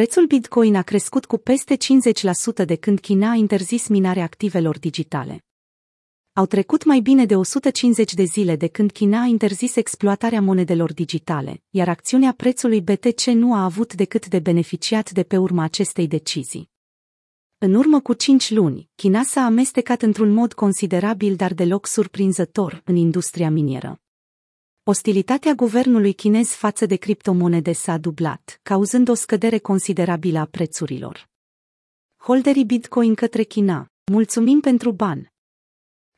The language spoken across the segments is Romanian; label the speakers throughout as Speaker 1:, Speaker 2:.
Speaker 1: Prețul Bitcoin a crescut cu peste 50% de când China a interzis minarea activelor digitale. Au trecut mai bine de 150 de zile de când China a interzis exploatarea monedelor digitale, iar acțiunea prețului BTC nu a avut decât de beneficiat de pe urma acestei decizii. În urmă cu 5 luni, China s-a amestecat într-un mod considerabil, dar deloc surprinzător, în industria minieră. Ostilitatea guvernului chinez față de criptomonede s-a dublat, cauzând o scădere considerabilă a prețurilor. Holderii Bitcoin către China, mulțumim pentru ban.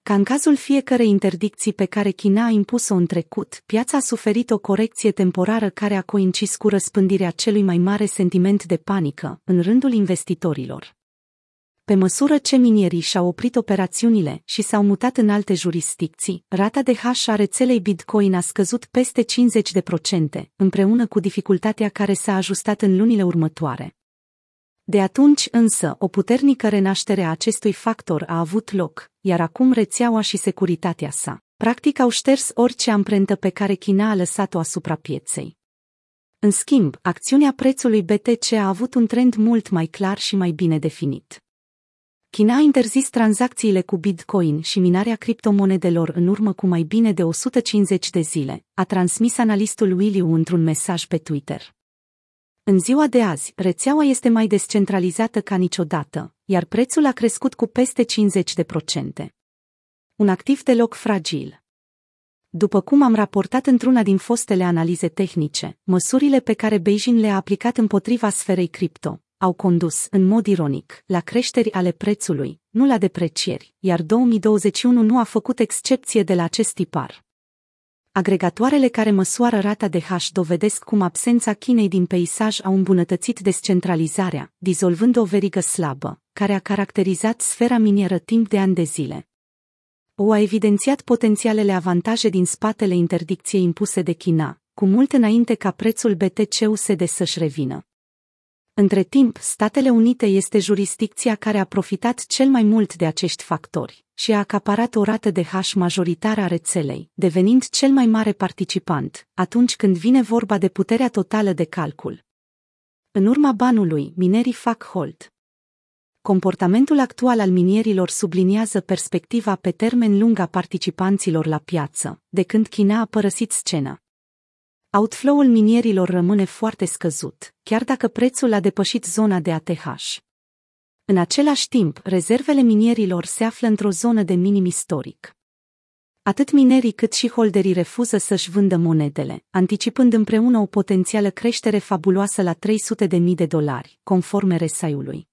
Speaker 1: Ca în cazul fiecărei interdicții pe care China a impus-o în trecut, piața a suferit o corecție temporară care a coincis cu răspândirea celui mai mare sentiment de panică în rândul investitorilor. Pe măsură ce minierii și-au oprit operațiunile și s-au mutat în alte jurisdicții, rata de hash a rețelei Bitcoin a scăzut peste 50%, împreună cu dificultatea care s-a ajustat în lunile următoare. De atunci însă, o puternică renaștere a acestui factor a avut loc, iar acum rețeaua și securitatea sa, practic au șters orice amprentă pe care China a lăsat-o asupra pieței. În schimb, acțiunea prețului BTC a avut un trend mult mai clar și mai bine definit. China a interzis tranzacțiile cu Bitcoin și minarea criptomonedelor în urmă cu mai bine de 150 de zile, a transmis analistul Williu într-un mesaj pe Twitter. În ziua de azi, rețeaua este mai descentralizată ca niciodată, iar prețul a crescut cu peste 50%. Un activ deloc fragil. După cum am raportat într-una din fostele analize tehnice, măsurile pe care Beijing le-a aplicat împotriva sferei cripto, au condus, în mod ironic, la creșteri ale prețului, nu la deprecieri, iar 2021 nu a făcut excepție de la acest tipar. Agregatoarele care măsoară rata de hash dovedesc cum absența Chinei din peisaj a îmbunătățit descentralizarea, dizolvând o verigă slabă, care a caracterizat sfera minieră timp de ani de zile. O a evidențiat potențialele avantaje din spatele interdicției impuse de China, cu mult înainte ca prețul BTC-USD să-și revină. Între timp, Statele Unite este jurisdicția care a profitat cel mai mult de acești factori și a acaparat o rată de hash majoritară a rețelei, devenind cel mai mare participant, atunci când vine vorba de puterea totală de calcul. În urma banului, minerii fac hold. Comportamentul actual al minierilor subliniază perspectiva pe termen lung a participanților la piață, de când China a părăsit scena. Outflow-ul minierilor rămâne foarte scăzut, chiar dacă prețul a depășit zona de ATH. În același timp, rezervele minierilor se află într-o zonă de minim istoric. Atât minerii cât și holderii refuză să-și vândă monedele, anticipând împreună o potențială creștere fabuloasă la 300.000 de dolari, conform RSI-ului.